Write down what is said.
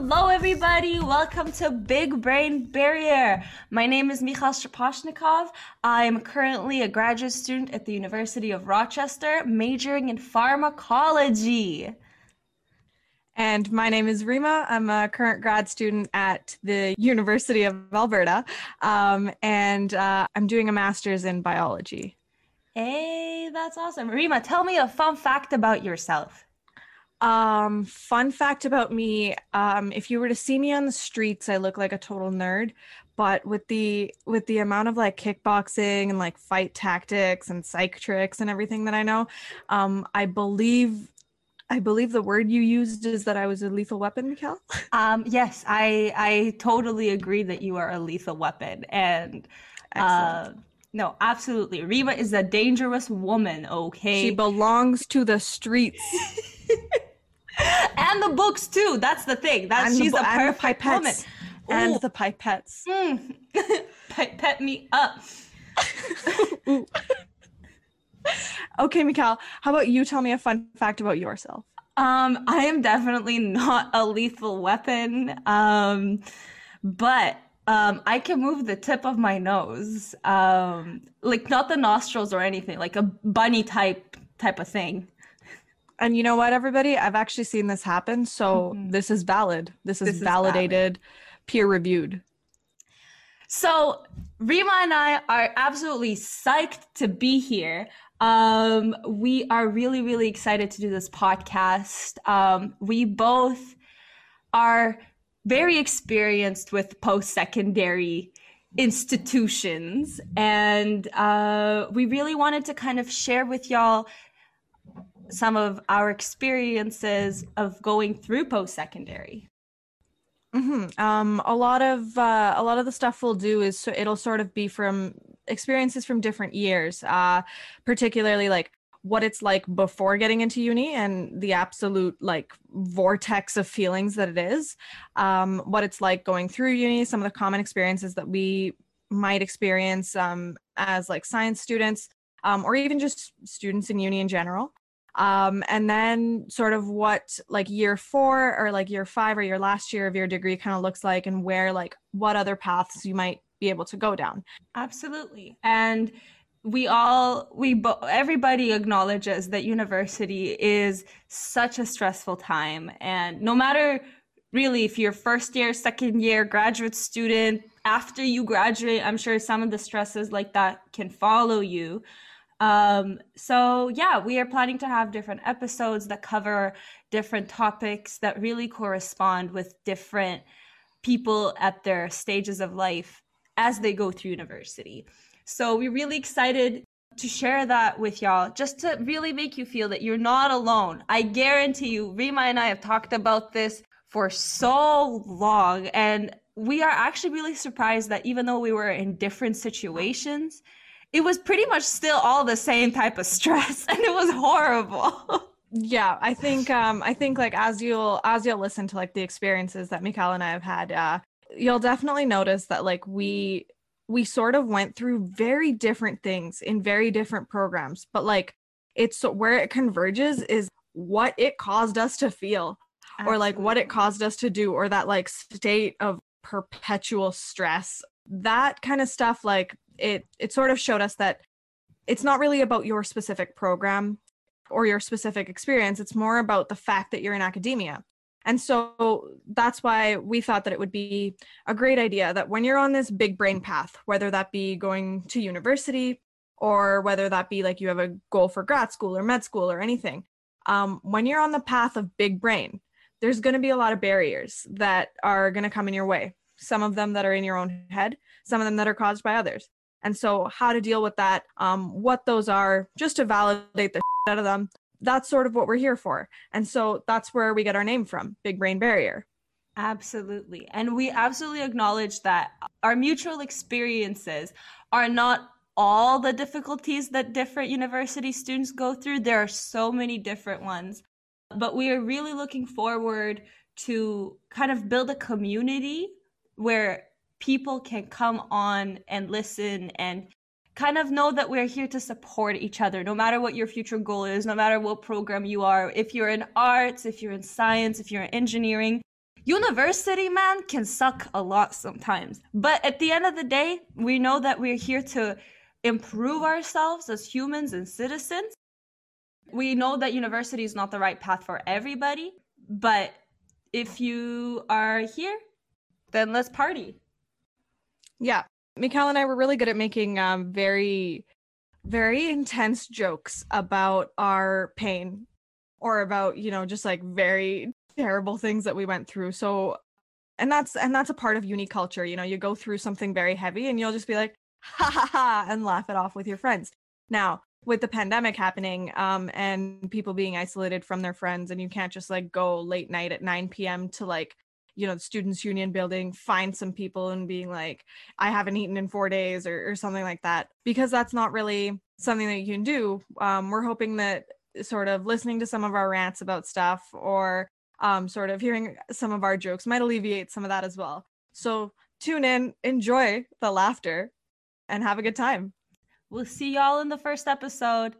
Hello, everybody. Welcome to Big Brain Barrier. My name is Mikhail Shaposhnikov. I'm currently a graduate student at the University of Rochester, majoring in pharmacology. And my name is Rima. I'm a current grad student at the University of Alberta, um, and uh, I'm doing a master's in biology. Hey, that's awesome. Rima, tell me a fun fact about yourself. Um, fun fact about me: um, if you were to see me on the streets, I look like a total nerd. But with the with the amount of like kickboxing and like fight tactics and psych tricks and everything that I know, um, I believe I believe the word you used is that I was a lethal weapon, Mikhail. Um, yes, I I totally agree that you are a lethal weapon, and uh, no, absolutely, Rima is a dangerous woman. Okay, she belongs to the streets. and the books too. That's the thing. That she's the, a perfect woman. And the pipettes. Mm. Pipette me up. okay, Mikhail, how about you tell me a fun fact about yourself? Um, I am definitely not a lethal weapon. Um, but um, I can move the tip of my nose. Um, like not the nostrils or anything, like a bunny type type of thing. And you know what, everybody? I've actually seen this happen. So mm-hmm. this is valid. This is this validated, peer reviewed. So Rima and I are absolutely psyched to be here. Um, we are really, really excited to do this podcast. Um, we both are very experienced with post secondary institutions, and uh, we really wanted to kind of share with y'all some of our experiences of going through post secondary. Mm-hmm. Um, a lot of uh, a lot of the stuff we'll do is so it'll sort of be from experiences from different years, uh, particularly like what it's like before getting into uni and the absolute like vortex of feelings that it is, um, what it's like going through uni, some of the common experiences that we might experience um, as like science students, um, or even just students in uni in general. Um, and then sort of what like year four or like year five or your last year of your degree kind of looks like and where like what other paths you might be able to go down. Absolutely. And we all we bo- everybody acknowledges that university is such a stressful time and no matter really if you're first year second year graduate student after you graduate i'm sure some of the stresses like that can follow you um, so yeah, we are planning to have different episodes that cover different topics that really correspond with different people at their stages of life as they go through university. So we're really excited to share that with y'all just to really make you feel that you're not alone. I guarantee you, Rima and I have talked about this for so long and we are actually really surprised that even though we were in different situations, it was pretty much still all the same type of stress and it was horrible. yeah, I think um I think like as you'll as you'll listen to like the experiences that Mikhail and I have had, uh you'll definitely notice that like we we sort of went through very different things in very different programs, but like it's where it converges is what it caused us to feel Absolutely. or like what it caused us to do or that like state of perpetual stress that kind of stuff like it it sort of showed us that it's not really about your specific program or your specific experience. It's more about the fact that you're in academia. And so that's why we thought that it would be a great idea that when you're on this big brain path whether that be going to university or whether that be like you have a goal for grad school or med school or anything um, when you're on the path of big brain there's going to be a lot of barriers that are going to come in your way. Some of them that are in your own head some of them that are caused by others and so, how to deal with that, um, what those are, just to validate the out of them. That's sort of what we're here for. And so, that's where we get our name from Big Brain Barrier. Absolutely. And we absolutely acknowledge that our mutual experiences are not all the difficulties that different university students go through. There are so many different ones. But we are really looking forward to kind of build a community where people can come on and listen and kind of know that we're here to support each other no matter what your future goal is no matter what program you are. If you're in arts if you're in science if you're in engineering university man can suck a lot sometimes. But at the end of the day we know that we're here to improve ourselves as humans and citizens. We know that university is not the right path for everybody but if you are here then let's party yeah Mikhail and i were really good at making um, very very intense jokes about our pain or about you know just like very terrible things that we went through. So and that's and that's a part of uni culture. You know, you go through something very heavy and you'll just be like, ha ha ha, and laugh it off with your friends. Now, with the pandemic happening um, and people being isolated from their friends, and you can't just like go late night at 9 p.m. to like, you know, the students' union building, find some people and being like, I haven't eaten in four days or, or something like that, because that's not really something that you can do. Um, we're hoping that sort of listening to some of our rants about stuff or um, sort of hearing some of our jokes might alleviate some of that as well. So tune in, enjoy the laughter, and have a good time. We'll see y'all in the first episode.